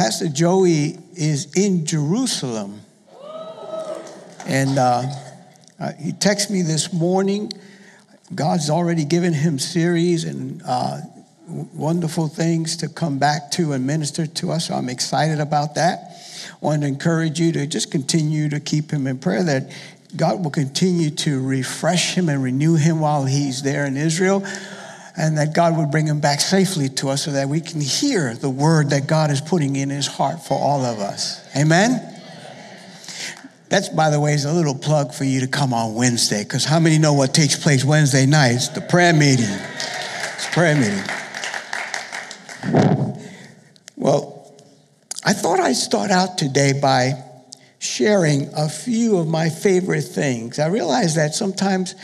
Pastor Joey is in Jerusalem. And uh, uh, he texted me this morning. God's already given him series and uh, wonderful things to come back to and minister to us. So I'm excited about that. I want to encourage you to just continue to keep him in prayer that God will continue to refresh him and renew him while he's there in Israel and that God would bring him back safely to us so that we can hear the word that God is putting in his heart for all of us. Amen? That's, by the way, is a little plug for you to come on Wednesday, because how many know what takes place Wednesday nights? The prayer meeting. It's prayer meeting. Well, I thought I'd start out today by sharing a few of my favorite things. I realize that sometimes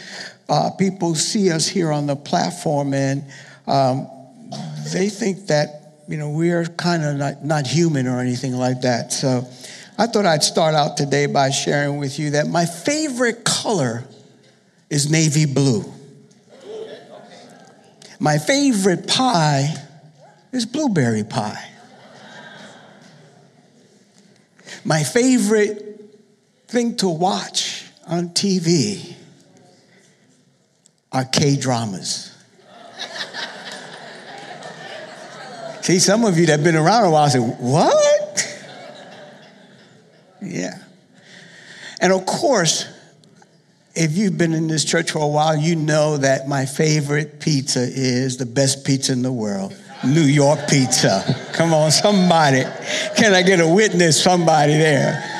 uh, people see us here on the platform and um, they think that, you know, we're kind of not, not human or anything like that. So I thought I'd start out today by sharing with you that my favorite color is navy blue. My favorite pie is blueberry pie. My favorite thing to watch on TV are K dramas. See, some of you that have been around a while say, What? yeah. And of course, if you've been in this church for a while, you know that my favorite pizza is the best pizza in the world New York pizza. Come on, somebody. Can I get a witness? Somebody there.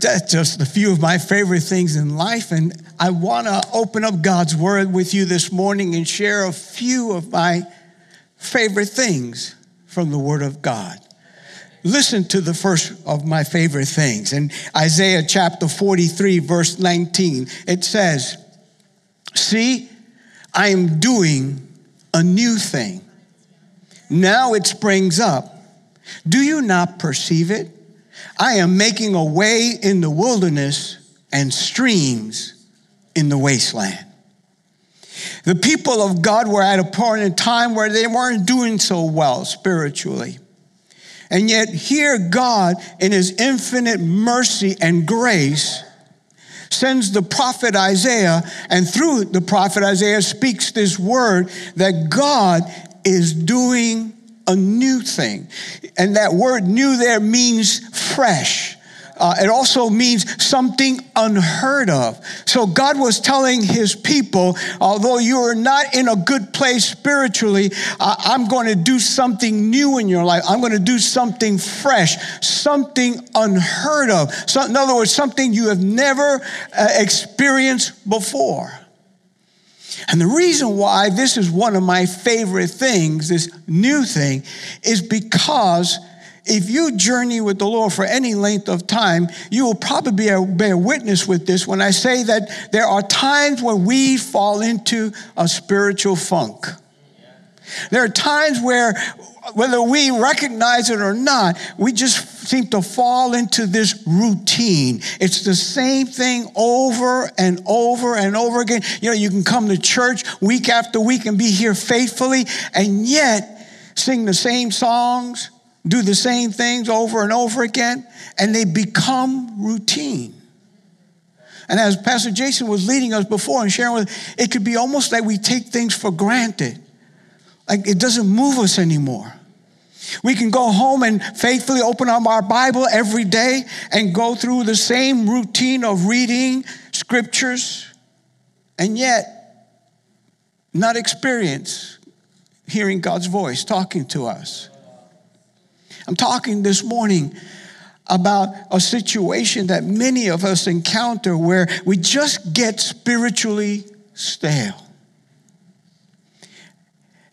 That's just a few of my favorite things in life. And I want to open up God's word with you this morning and share a few of my favorite things from the word of God. Listen to the first of my favorite things. In Isaiah chapter 43, verse 19, it says, See, I am doing a new thing. Now it springs up. Do you not perceive it? I am making a way in the wilderness and streams in the wasteland. The people of God were at a point in time where they weren't doing so well spiritually. And yet, here, God, in his infinite mercy and grace, sends the prophet Isaiah, and through the prophet Isaiah speaks this word that God is doing a new thing. And that word new there means fresh. Uh, it also means something unheard of. So God was telling his people, although you are not in a good place spiritually, I'm going to do something new in your life. I'm going to do something fresh, something unheard of. So, in other words, something you have never uh, experienced before. And the reason why this is one of my favorite things, this new thing, is because if you journey with the Lord for any length of time, you will probably bear witness with this when I say that there are times when we fall into a spiritual funk. There are times where, whether we recognize it or not, we just seem to fall into this routine. It's the same thing over and over and over again. You know, you can come to church week after week and be here faithfully, and yet sing the same songs, do the same things over and over again, and they become routine. And as Pastor Jason was leading us before and sharing with, it could be almost like we take things for granted. Like it doesn't move us anymore. We can go home and faithfully open up our Bible every day and go through the same routine of reading scriptures and yet not experience hearing God's voice talking to us. I'm talking this morning about a situation that many of us encounter where we just get spiritually stale.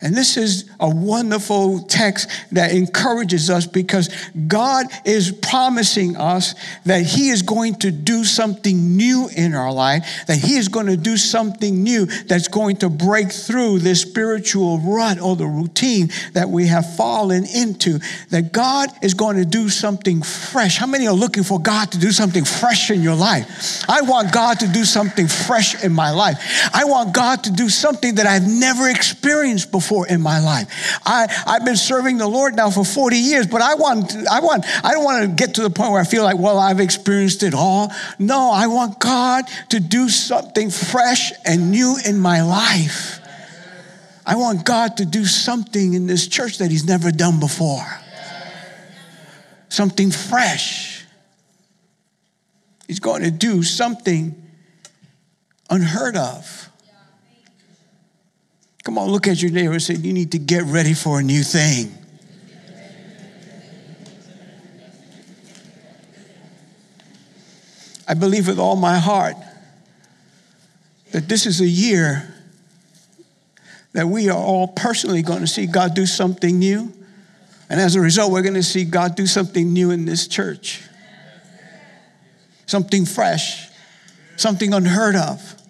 And this is a wonderful text that encourages us because God is promising us that He is going to do something new in our life, that He is going to do something new that's going to break through this spiritual rut or the routine that we have fallen into, that God is going to do something fresh. How many are looking for God to do something fresh in your life? I want God to do something fresh in my life. I want God to do something that I've never experienced before in my life. I, I've been serving the Lord now for 40 years, but I want, I want, I don't want to get to the point where I feel like, well, I've experienced it all. No, I want God to do something fresh and new in my life. I want God to do something in this church that He's never done before. Something fresh. He's going to do something unheard of. Come on, look at your neighbor and say, You need to get ready for a new thing. I believe with all my heart that this is a year that we are all personally going to see God do something new. And as a result, we're going to see God do something new in this church. Something fresh, something unheard of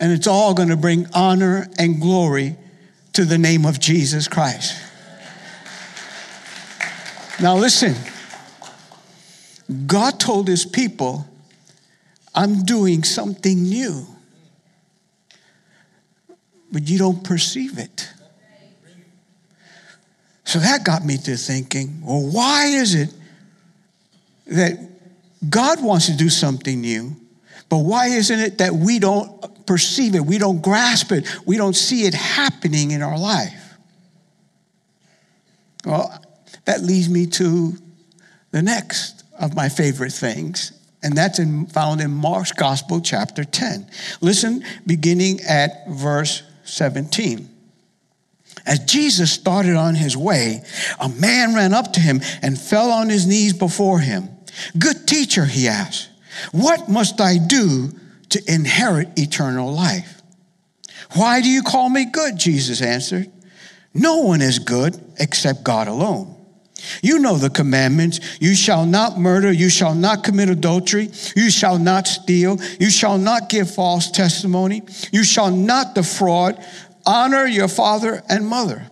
and it's all going to bring honor and glory to the name of Jesus Christ. Now, listen. God told his people, I'm doing something new. But you don't perceive it. So that got me to thinking, well, why is it that God wants to do something new, but why isn't it that we don't perceive it, we don't grasp it, we don't see it happening in our life? Well, that leads me to the next of my favorite things, and that's in, found in Mark's Gospel, chapter 10. Listen, beginning at verse 17. As Jesus started on his way, a man ran up to him and fell on his knees before him. Good teacher, he asked. What must I do to inherit eternal life? Why do you call me good? Jesus answered. No one is good except God alone. You know the commandments. You shall not murder. You shall not commit adultery. You shall not steal. You shall not give false testimony. You shall not defraud. Honor your father and mother.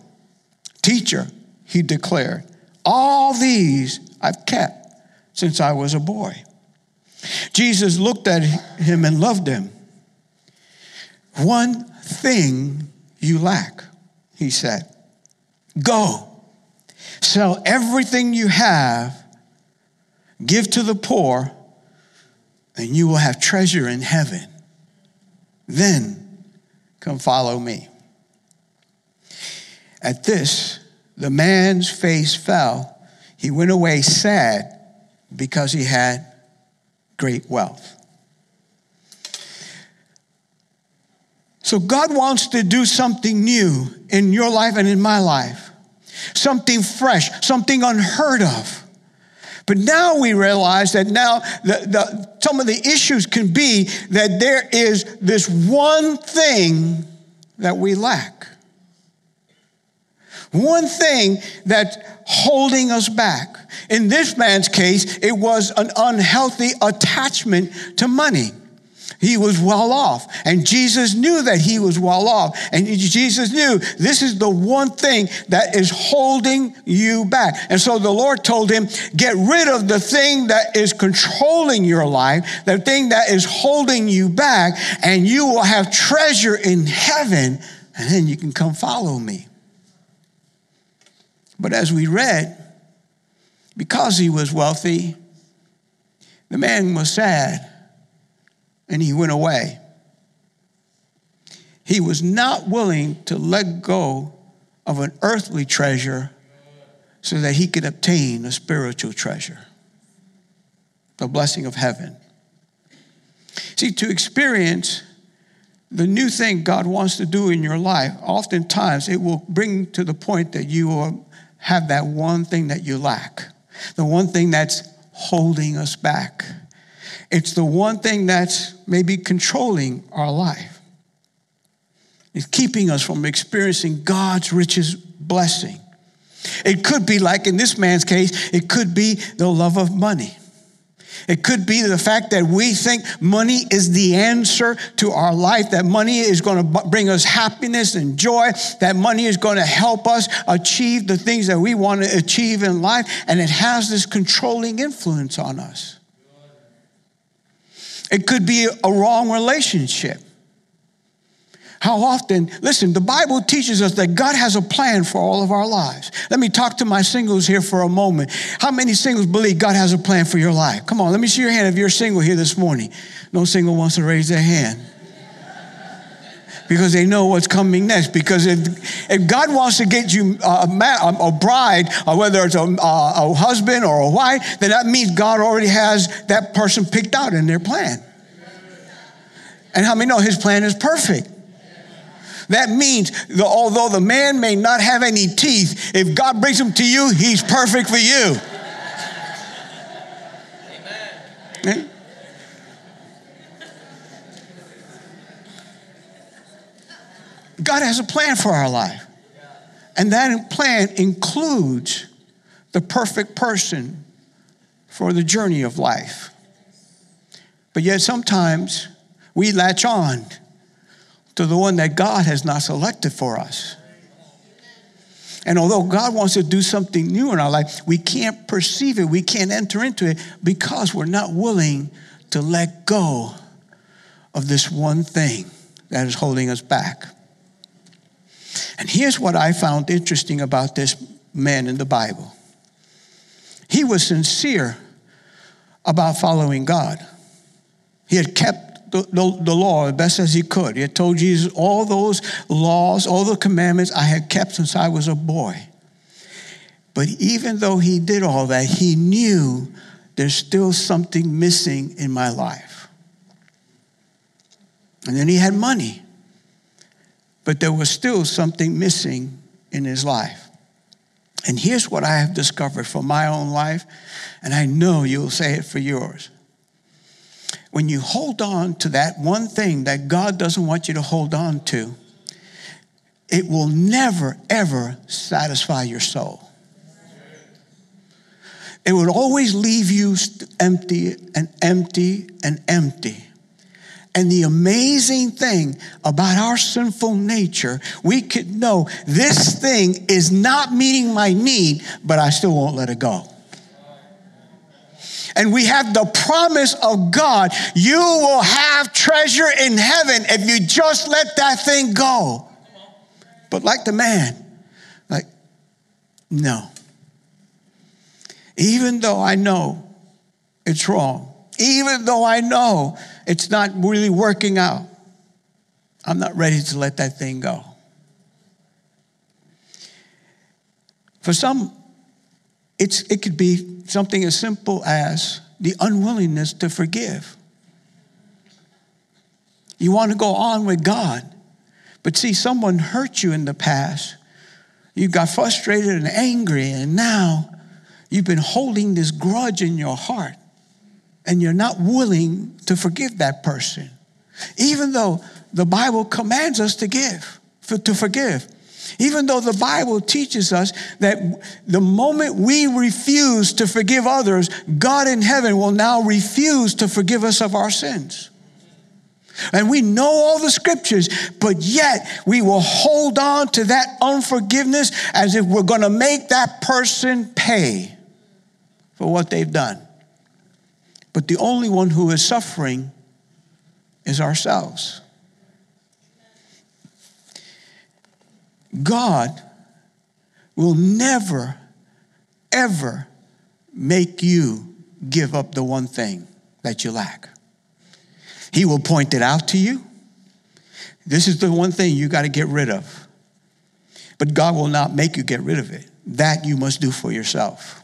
Teacher, he declared, all these I've kept since I was a boy. Jesus looked at him and loved him. One thing you lack, he said. Go, sell everything you have, give to the poor, and you will have treasure in heaven. Then come follow me. At this, the man's face fell. He went away sad because he had great wealth. So, God wants to do something new in your life and in my life, something fresh, something unheard of. But now we realize that now the, the, some of the issues can be that there is this one thing that we lack. One thing that's holding us back. In this man's case, it was an unhealthy attachment to money. He was well off. And Jesus knew that he was well off. And Jesus knew this is the one thing that is holding you back. And so the Lord told him, get rid of the thing that is controlling your life, the thing that is holding you back, and you will have treasure in heaven. And then you can come follow me. But as we read, because he was wealthy, the man was sad and he went away. He was not willing to let go of an earthly treasure so that he could obtain a spiritual treasure, the blessing of heaven. See, to experience the new thing God wants to do in your life, oftentimes it will bring to the point that you will have that one thing that you lack, the one thing that's holding us back. It's the one thing that's maybe controlling our life. It's keeping us from experiencing God's richest blessing. It could be like in this man's case, it could be the love of money. It could be the fact that we think money is the answer to our life, that money is going to bring us happiness and joy, that money is going to help us achieve the things that we want to achieve in life, and it has this controlling influence on us. It could be a wrong relationship. How often, listen, the Bible teaches us that God has a plan for all of our lives. Let me talk to my singles here for a moment. How many singles believe God has a plan for your life? Come on, let me see your hand if you're single here this morning. No single wants to raise their hand because they know what's coming next. Because if, if God wants to get you a, man, a bride, or whether it's a, a, husband or a wife, then that means God already has that person picked out in their plan. And how many know his plan is perfect? That means that although the man may not have any teeth, if God brings him to you, he's perfect for you. Amen. Eh? God has a plan for our life. And that plan includes the perfect person for the journey of life. But yet sometimes we latch on to the one that God has not selected for us. And although God wants to do something new in our life, we can't perceive it, we can't enter into it because we're not willing to let go of this one thing that is holding us back. And here's what I found interesting about this man in the Bible he was sincere about following God, he had kept the, the, the, law as best as he could. He had told Jesus all those laws, all the commandments I had kept since I was a boy. But even though he did all that, he knew there's still something missing in my life. And then he had money, but there was still something missing in his life. And here's what I have discovered for my own life, and I know you'll say it for yours when you hold on to that one thing that God doesn't want you to hold on to, it will never, ever satisfy your soul. It would always leave you empty and empty and empty. And the amazing thing about our sinful nature, we could know this thing is not meeting my need, but I still won't let it go and we have the promise of God. You will have treasure in heaven if you just let that thing go. But like the man, like, no. Even though I know it's wrong, even though I know it's not really working out, I'm not ready to let that thing go. For some, it's, it could be something as simple as the unwillingness to forgive. You want to go on with God, but see, someone hurt you in the past. You got frustrated and angry, and now you've been holding this grudge in your heart, and you're not willing to forgive that person, even though the Bible commands us to give, for, to forgive. Even though the Bible teaches us that the moment we refuse to forgive others, God in heaven will now refuse to forgive us of our sins. And we know all the scriptures, but yet we will hold on to that unforgiveness as if we're going to make that person pay for what they've done. But the only one who is suffering is ourselves. God will never, ever make you give up the one thing that you lack. He will point it out to you. This is the one thing you got to get rid of. But God will not make you get rid of it. That you must do for yourself.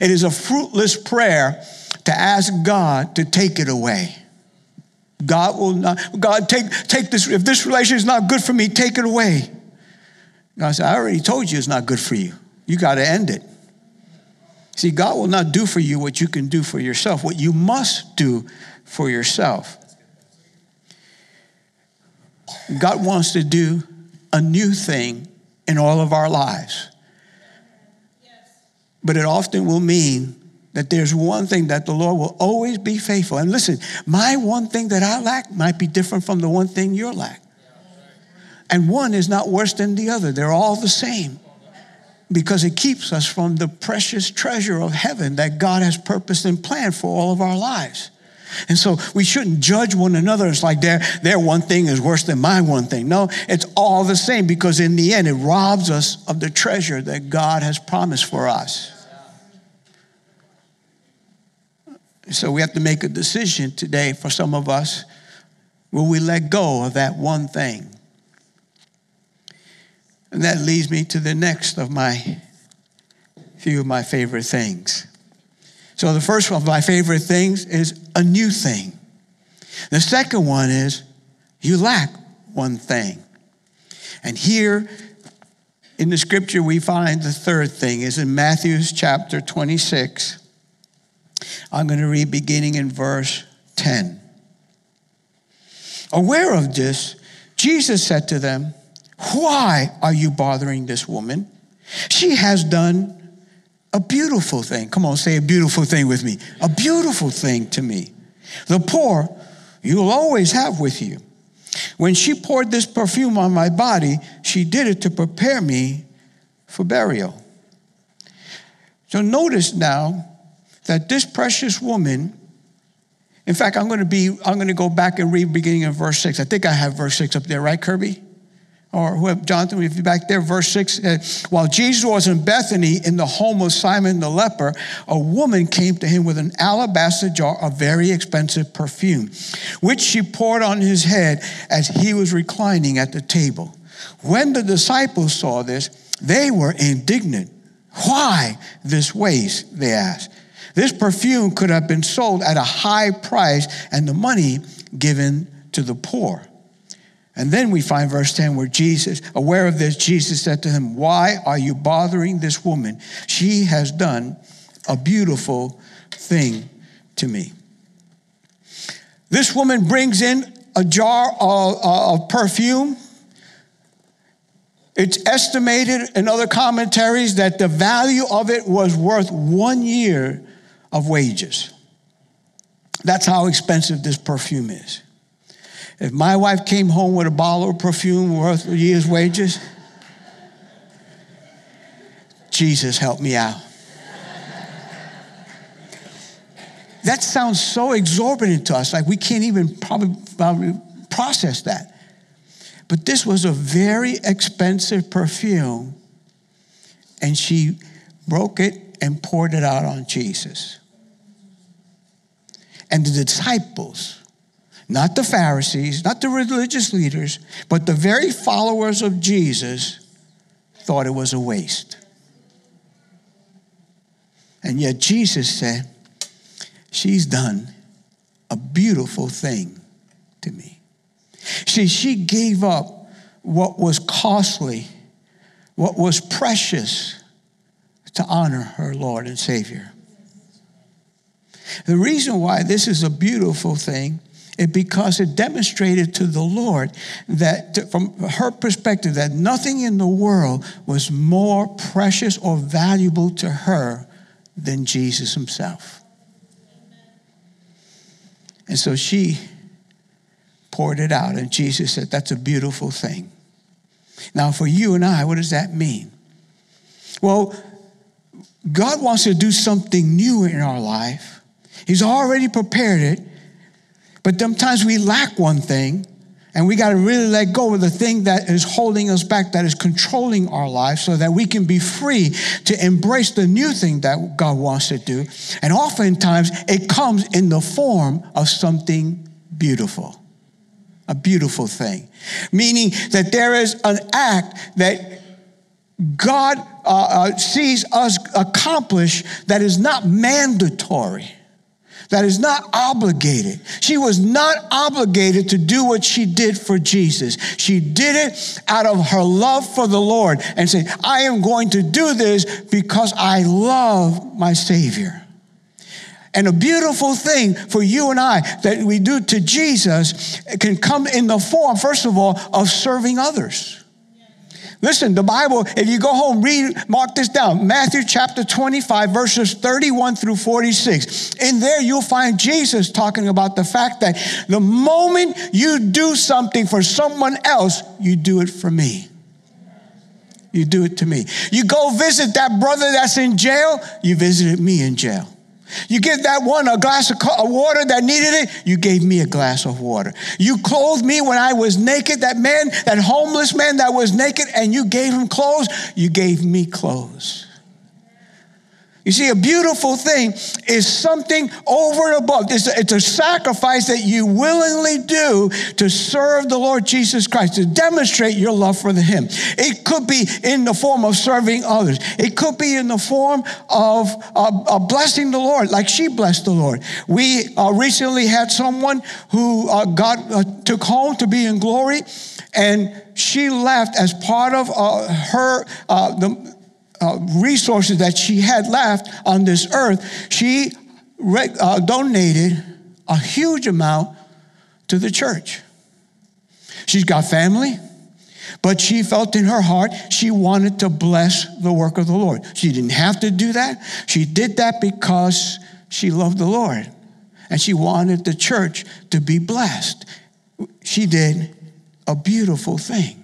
It is a fruitless prayer to ask God to take it away. God will not, God, take, take this, if this relationship is not good for me, take it away. God said, I already told you it's not good for you. You got to end it. See, God will not do for you what you can do for yourself, what you must do for yourself. God wants to do a new thing in all of our lives. But it often will mean that there's one thing that the Lord will always be faithful. And listen, my one thing that I lack might be different from the one thing you lack. And one is not worse than the other, they're all the same because it keeps us from the precious treasure of heaven that God has purposed and planned for all of our lives. And so we shouldn't judge one another. It's like their, their one thing is worse than my one thing. No, it's all the same because in the end, it robs us of the treasure that God has promised for us. So we have to make a decision today for some of us. Will we let go of that one thing? And that leads me to the next of my few of my favorite things. So the first one of my favorite things is a new thing. The second one is you lack one thing. And here in the scripture we find the third thing is in Matthew's chapter 26. I'm going to read beginning in verse 10. Aware of this, Jesus said to them, Why are you bothering this woman? She has done a beautiful thing. Come on, say a beautiful thing with me. A beautiful thing to me. The poor you'll always have with you. When she poured this perfume on my body, she did it to prepare me for burial. So notice now that this precious woman, in fact, I'm going to be, I'm going to go back and read beginning of verse six. I think I have verse six up there, right, Kirby? or whoever, Jonathan, if you're back there, verse 6, uh, while Jesus was in Bethany in the home of Simon the leper, a woman came to him with an alabaster jar of very expensive perfume, which she poured on his head as he was reclining at the table. When the disciples saw this, they were indignant. Why this waste? They asked. This perfume could have been sold at a high price and the money given to the poor. And then we find verse 10 where Jesus, aware of this, Jesus said to him, Why are you bothering this woman? She has done a beautiful thing to me. This woman brings in a jar of, uh, of perfume. It's estimated in other commentaries that the value of it was worth one year of wages. That's how expensive this perfume is. If my wife came home with a bottle of perfume worth a year's wages, Jesus help me out. that sounds so exorbitant to us, like we can't even probably, probably process that. But this was a very expensive perfume, and she broke it and poured it out on Jesus. And the disciples not the Pharisees, not the religious leaders, but the very followers of Jesus thought it was a waste. And yet Jesus said, She's done a beautiful thing to me. See, she gave up what was costly, what was precious to honor her Lord and Savior. The reason why this is a beautiful thing it because it demonstrated to the Lord that, from her perspective, that nothing in the world was more precious or valuable to her than Jesus himself. And so she poured it out, and Jesus said, That's a beautiful thing. Now, for you and I, what does that mean? Well, God wants to do something new in our life. He's already prepared it. But sometimes we lack one thing, and we got to really let go of the thing that is holding us back, that is controlling our lives, so that we can be free to embrace the new thing that God wants to do. And oftentimes, it comes in the form of something beautiful, a beautiful thing. Meaning that there is an act that God uh, uh, sees us accomplish that is not mandatory that is not obligated. She was not obligated to do what she did for Jesus. She did it out of her love for the Lord and said, I am going to do this because I love my Savior. And a beautiful thing for you and I that we do to Jesus can come in the form, first of all, of serving others. Listen, the Bible, if you go home, read, mark this down Matthew chapter 25, verses 31 through 46. In there, you'll find Jesus talking about the fact that the moment you do something for someone else, you do it for me. You do it to me. You go visit that brother that's in jail, you visited me in jail. You give that one a glass of water that needed it, you gave me a glass of water. You clothed me when I was naked, that man, that homeless man that was naked, and you gave him clothes, you gave me clothes. You see, a beautiful thing is something over and above. It's a, it's a, sacrifice that you willingly do to serve the Lord Jesus Christ, to demonstrate your love for Him. It could be in the form of serving others, it could be in the form of uh, uh, blessing the Lord, like she blessed the Lord. We uh, recently had someone who uh, God uh, took home to be in glory, and she left as part of uh, her, the uh, resources that she had left on this earth, she re- uh, donated a huge amount to the church. She's got family, but she felt in her heart she wanted to bless the work of the Lord. She didn't have to do that. She did that because she loved the Lord and she wanted the church to be blessed. She did a beautiful thing.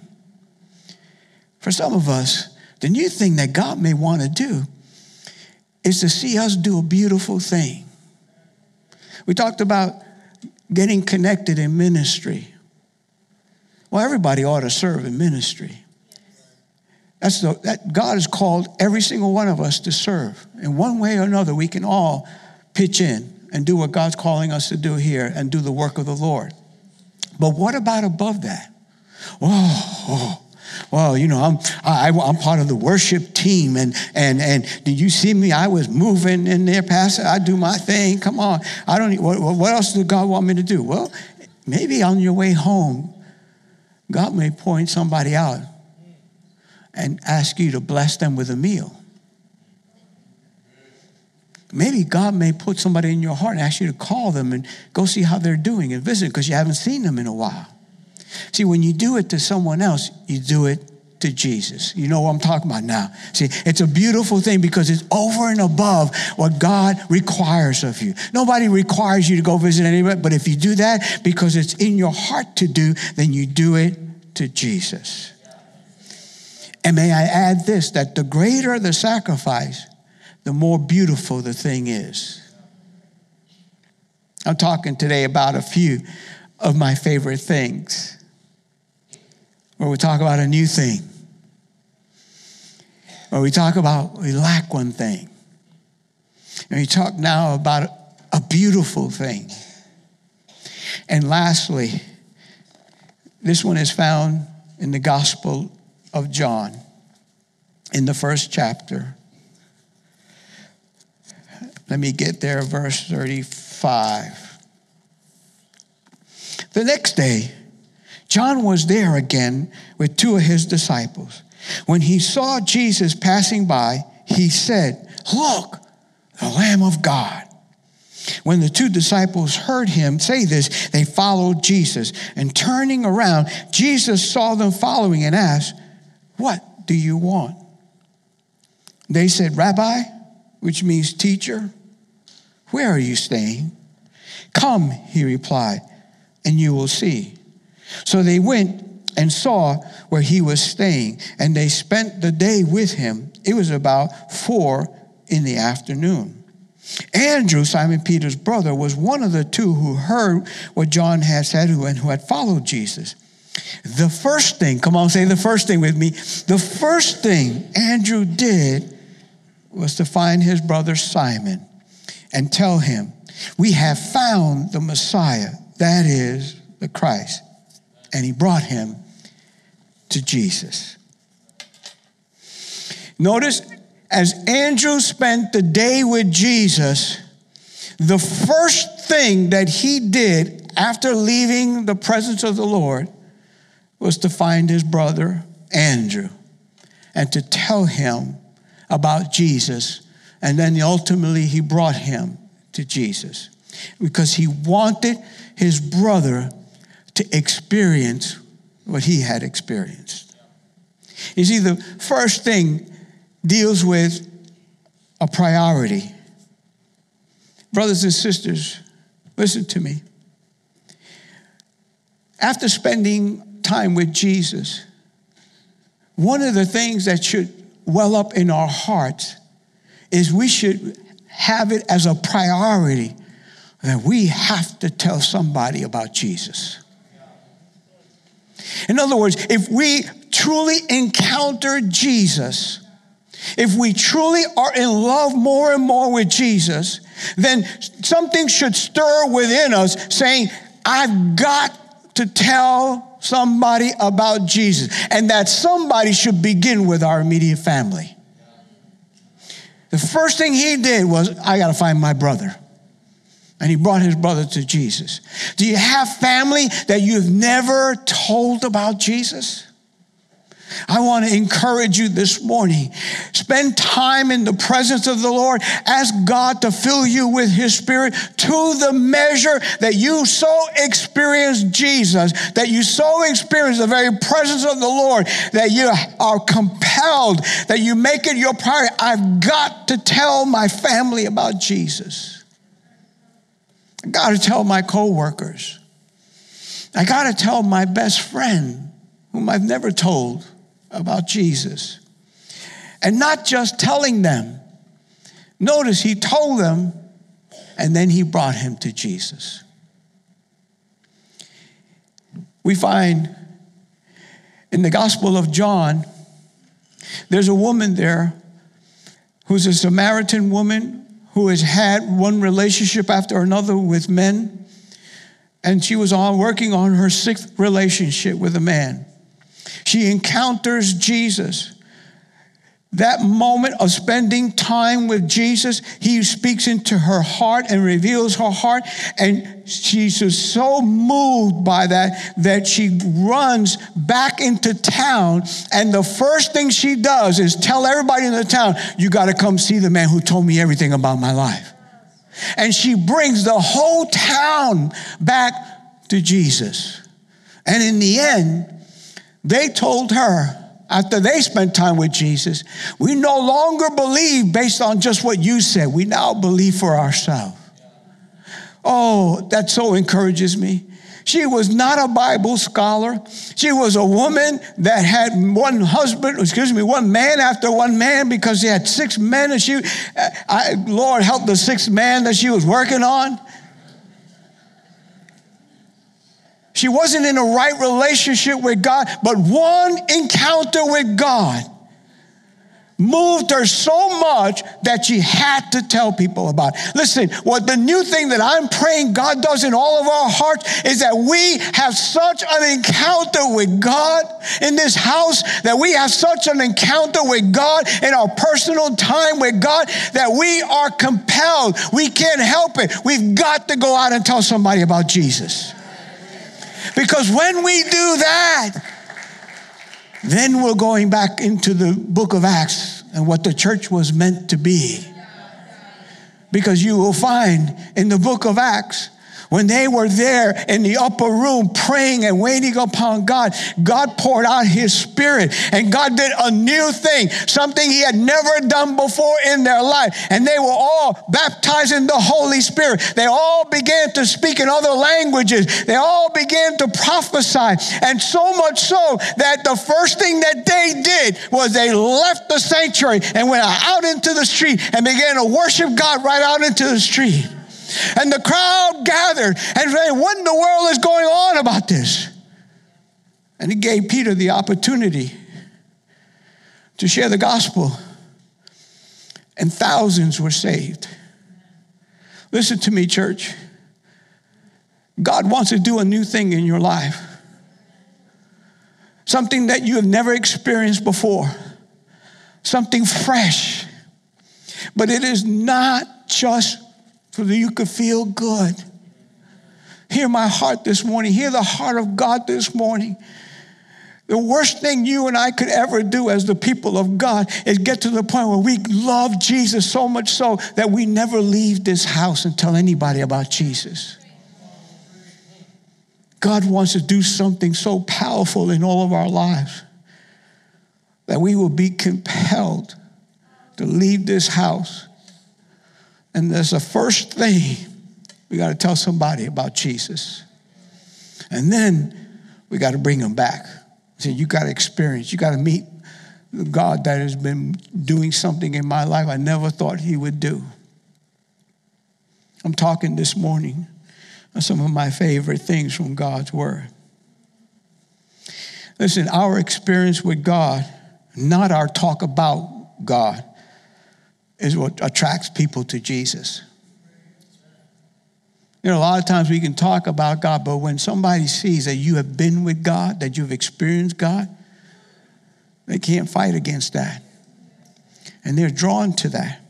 For some of us, the new thing that God may want to do is to see us do a beautiful thing. We talked about getting connected in ministry. Well, everybody ought to serve in ministry. That's the, that God has called every single one of us to serve. In one way or another, we can all pitch in and do what God's calling us to do here and do the work of the Lord. But what about above that? Oh, oh well, you know, I'm I, am i am part of the worship team, and and and did you see me? I was moving in there, Pastor. I do my thing. Come on, I don't. What, what else does God want me to do? Well, maybe on your way home, God may point somebody out and ask you to bless them with a meal. Maybe God may put somebody in your heart and ask you to call them and go see how they're doing and visit because you haven't seen them in a while. See, when you do it to someone else, you do it to Jesus. You know what I'm talking about now. See, it's a beautiful thing because it's over and above what God requires of you. Nobody requires you to go visit anybody, but if you do that because it's in your heart to do, then you do it to Jesus. And may I add this that the greater the sacrifice, the more beautiful the thing is. I'm talking today about a few of my favorite things where we talk about a new thing, where we talk about we lack one thing. And we talk now about a beautiful thing. And lastly, this one is found in the Gospel of John in the first chapter. Let me get there, verse 35. The next day, John was there again with two of his disciples. When he saw Jesus passing by, he said, Look, the Lamb of God. When the two disciples heard him say this, they followed Jesus. And turning around, Jesus saw them following and asked, What do you want? They said, Rabbi, which means teacher, where are you staying? Come, he replied, and you will see. So they went and saw where he was staying, and they spent the day with him. It was about four in the afternoon. Andrew, Simon Peter's brother, was one of the two who heard what John had said and who had followed Jesus. The first thing, come on, say the first thing with me. The first thing Andrew did was to find his brother Simon and tell him, We have found the Messiah, that is the Christ and he brought him to Jesus. Notice, as Andrew spent the day with Jesus, the first thing that he did after leaving the presence of the Lord was to find his brother Andrew and to tell him about Jesus. And then ultimately, he brought him to Jesus because he wanted his brother to experience what he had experienced. You see, the first thing deals with a priority. Brothers and sisters, listen to me. After spending time with Jesus, one of the things that should well up in our hearts is we should have it as a priority that we have to tell somebody about Jesus. In other words, if we truly encounter Jesus, if we truly are in love more and more with Jesus, then something should stir within us saying, I've got to tell somebody about Jesus. And that somebody should begin with our immediate family. The first thing he did was, I got to find my brother. And he brought his brother to Jesus. Do you have family that you've never told about Jesus? I want to encourage you this morning. Spend time in the presence of the Lord. Ask God to fill you with His Spirit to the measure that you so experience Jesus, that you so experience the very presence of the Lord, that you are compelled, that you make it your priority. I've got to tell my family about Jesus. I got to tell my coworkers. I got to tell my best friend, whom I've never told about Jesus. And not just telling them. Notice he told them and then he brought him to Jesus. We find in the Gospel of John, there's a woman there who's a Samaritan woman who has had one relationship after another with men. And she was on working on her sixth relationship with a man. She encounters Jesus. That moment of spending time with Jesus, he speaks into her heart and reveals her heart. And she's just so moved by that that she runs back into town. And the first thing she does is tell everybody in the town, You got to come see the man who told me everything about my life. And she brings the whole town back to Jesus. And in the end, they told her, after they spent time with Jesus, we no longer believe based on just what you said. We now believe for ourselves. Oh, that so encourages me. She was not a Bible scholar. She was a woman that had one husband, excuse me, one man after one man because she had six men and she, uh, I, Lord help the sixth man that she was working on. She wasn't in a right relationship with God, but one encounter with God moved her so much that she had to tell people about. Listen, what the new thing that I'm praying God does in all of our hearts is that we have such an encounter with God in this house, that we have such an encounter with God in our personal time with God that we are compelled. We can't help it. We've got to go out and tell somebody about Jesus. Because when we do that, then we're going back into the book of Acts and what the church was meant to be. Because you will find in the book of Acts when they were there in the upper room praying and waiting upon God, God poured out his spirit and God did a new thing, something he had never done before in their life. And they were all baptized in the Holy Spirit. They all began to speak in other languages. They all began to prophesy. And so much so that the first thing that they did was they left the sanctuary and went out into the street and began to worship God right out into the street. And the crowd gathered and said, What in the world is going on about this? And he gave Peter the opportunity to share the gospel, and thousands were saved. Listen to me, church. God wants to do a new thing in your life, something that you have never experienced before, something fresh. But it is not just so that you could feel good. Hear my heart this morning. Hear the heart of God this morning. The worst thing you and I could ever do as the people of God is get to the point where we love Jesus so much so that we never leave this house and tell anybody about Jesus. God wants to do something so powerful in all of our lives that we will be compelled to leave this house. And there's the first thing we got to tell somebody about Jesus. And then we got to bring them back. So you got to experience, you got to meet the God that has been doing something in my life I never thought He would do. I'm talking this morning on some of my favorite things from God's Word. Listen, our experience with God, not our talk about God, is what attracts people to Jesus. You know, a lot of times we can talk about God, but when somebody sees that you have been with God, that you've experienced God, they can't fight against that. And they're drawn to that.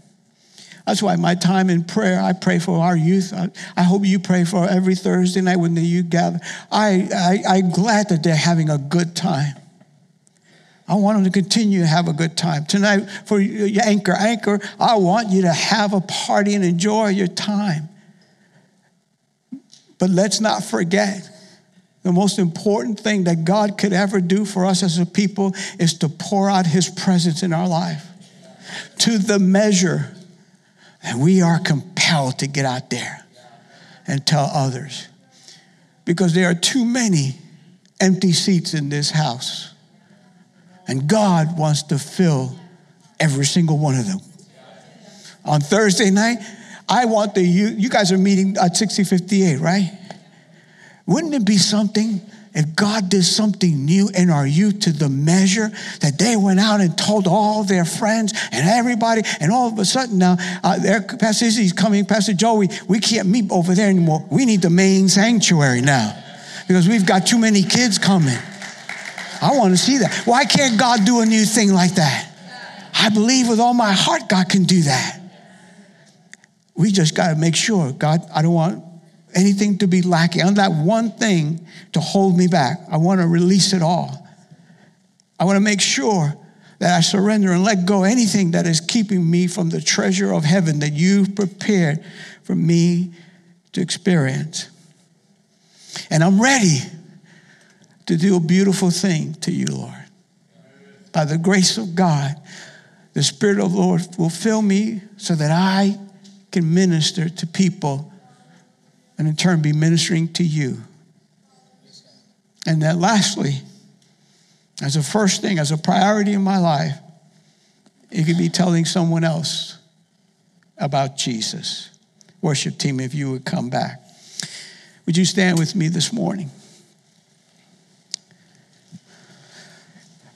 That's why my time in prayer, I pray for our youth. I, I hope you pray for every Thursday night when the youth gather. I, I, I'm glad that they're having a good time. I want them to continue to have a good time. Tonight, for your Anchor, Anchor, I want you to have a party and enjoy your time. But let's not forget the most important thing that God could ever do for us as a people is to pour out his presence in our life to the measure that we are compelled to get out there and tell others. Because there are too many empty seats in this house. And God wants to fill every single one of them. On Thursday night, I want the you, you guys are meeting at 6058, right? Wouldn't it be something if God did something new in our youth to the measure that they went out and told all their friends and everybody, and all of a sudden now, uh, there, Pastor Izzy's coming, Pastor Joey, we can't meet over there anymore. We need the main sanctuary now because we've got too many kids coming. I want to see that. Why can't God do a new thing like that? I believe with all my heart God can do that. We just got to make sure, God, I don't want anything to be lacking. On that one thing to hold me back. I want to release it all. I want to make sure that I surrender and let go anything that is keeping me from the treasure of heaven that you've prepared for me to experience. And I'm ready to do a beautiful thing to you, Lord. By the grace of God, the Spirit of the Lord will fill me so that I can minister to people and in turn be ministering to you. And that lastly, as a first thing, as a priority in my life, it could be telling someone else about Jesus. Worship team, if you would come back. Would you stand with me this morning?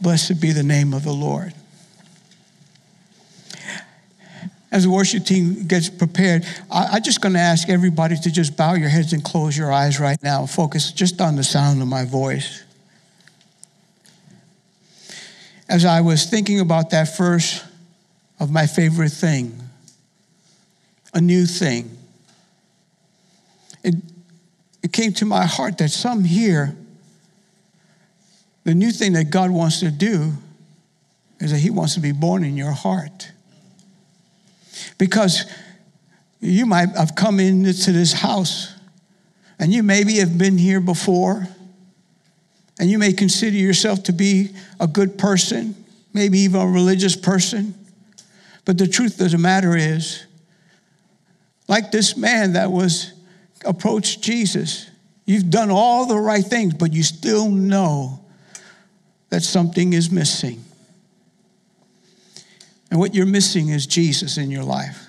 Blessed be the name of the Lord. As the worship team gets prepared, I, am just going to ask everybody to just bow your heads and close your eyes right now. Focus just on the sound of my voice. As I was thinking about that first of my favorite thing, a new thing, it, it came to my heart that some here, the new thing that God wants to do is that He wants to be born in your heart. Because you might have come into this house and you maybe have been here before and you may consider yourself to be a good person, maybe even a religious person. But the truth of the matter is, like this man that was approached Jesus, you've done all the right things, but you still know that something is missing. And what you're missing is Jesus in your life.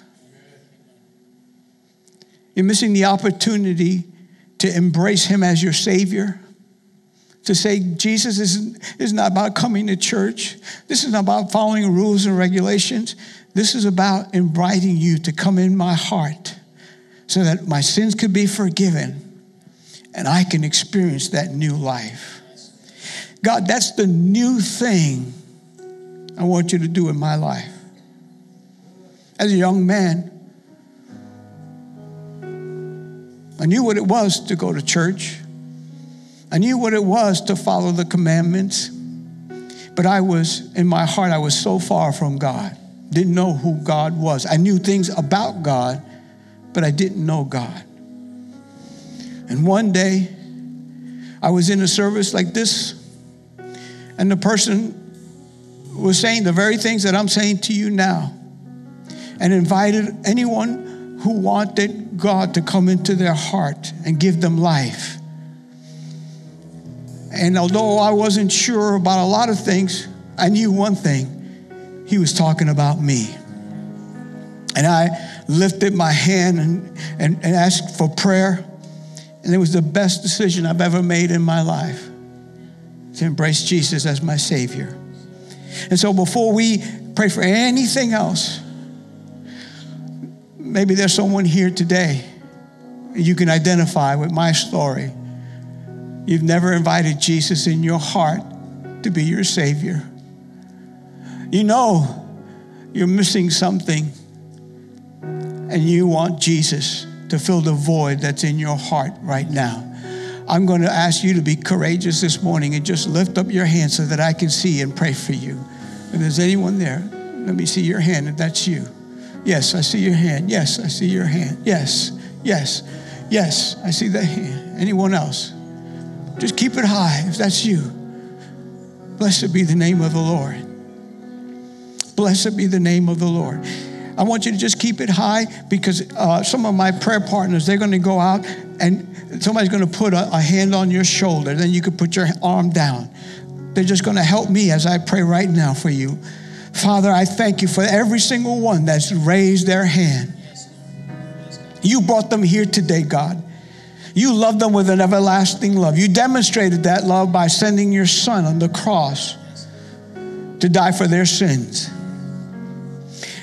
You're missing the opportunity to embrace Him as your Savior. To say, Jesus is, is not about coming to church. This is not about following rules and regulations. This is about inviting you to come in my heart so that my sins could be forgiven and I can experience that new life. God, that's the new thing I want you to do in my life. As a young man, I knew what it was to go to church. I knew what it was to follow the commandments. But I was, in my heart, I was so far from God. Didn't know who God was. I knew things about God, but I didn't know God. And one day, I was in a service like this, and the person was saying the very things that I'm saying to you now, and invited anyone who wanted God to come into their heart and give them life. And although I wasn't sure about a lot of things, I knew one thing He was talking about me. And I lifted my hand and, and, and asked for prayer. And it was the best decision I've ever made in my life to embrace Jesus as my Savior. And so before we pray for anything else, maybe there's someone here today you can identify with my story. You've never invited Jesus in your heart to be your Savior. You know you're missing something, and you want Jesus to fill the void that's in your heart right now. I'm going to ask you to be courageous this morning and just lift up your hand so that I can see and pray for you. If there's anyone there, let me see your hand if that's you. Yes, I see your hand. Yes, I see your hand. Yes, yes, yes, I see that hand. Anyone else? Just keep it high if that's you. Blessed be the name of the Lord. Blessed be the name of the Lord. I want you to just keep it high because uh, some of my prayer partners, they're going to go out and somebody's going to put a, a hand on your shoulder. Then you can put your arm down. They're just going to help me as I pray right now for you. Father, I thank you for every single one that's raised their hand. You brought them here today, God. You loved them with an everlasting love. You demonstrated that love by sending your son on the cross to die for their sins.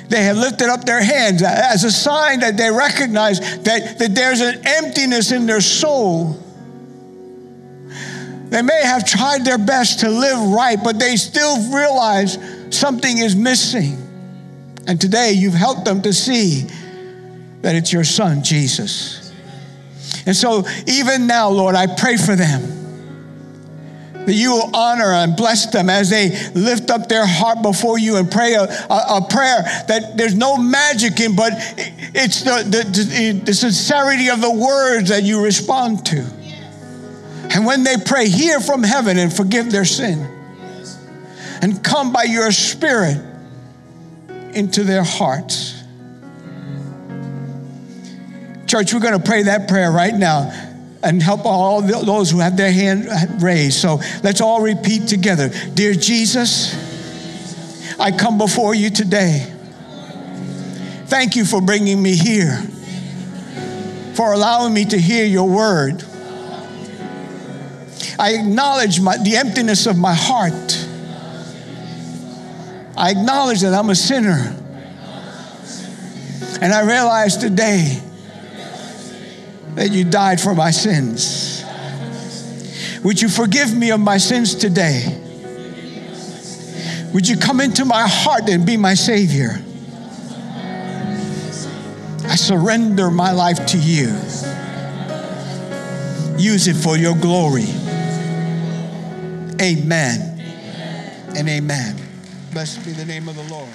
They have lifted up their hands as a sign that they recognize that, that there's an emptiness in their soul. They may have tried their best to live right, but they still realize something is missing. And today you've helped them to see that it's your son, Jesus. And so, even now, Lord, I pray for them that you will honor and bless them as they lift up their heart before you and pray a, a, a prayer that there's no magic in, but it's the, the, the sincerity of the words that you respond to. And when they pray, hear from heaven and forgive their sin. And come by your spirit into their hearts. Church, we're going to pray that prayer right now and help all those who have their hand raised. So let's all repeat together Dear Jesus, I come before you today. Thank you for bringing me here, for allowing me to hear your word. I acknowledge my, the emptiness of my heart. I acknowledge that I'm a sinner. And I realize today that you died for my sins. Would you forgive me of my sins today? Would you come into my heart and be my Savior? I surrender my life to you. Use it for your glory. Amen and amen. Blessed be the name of the Lord.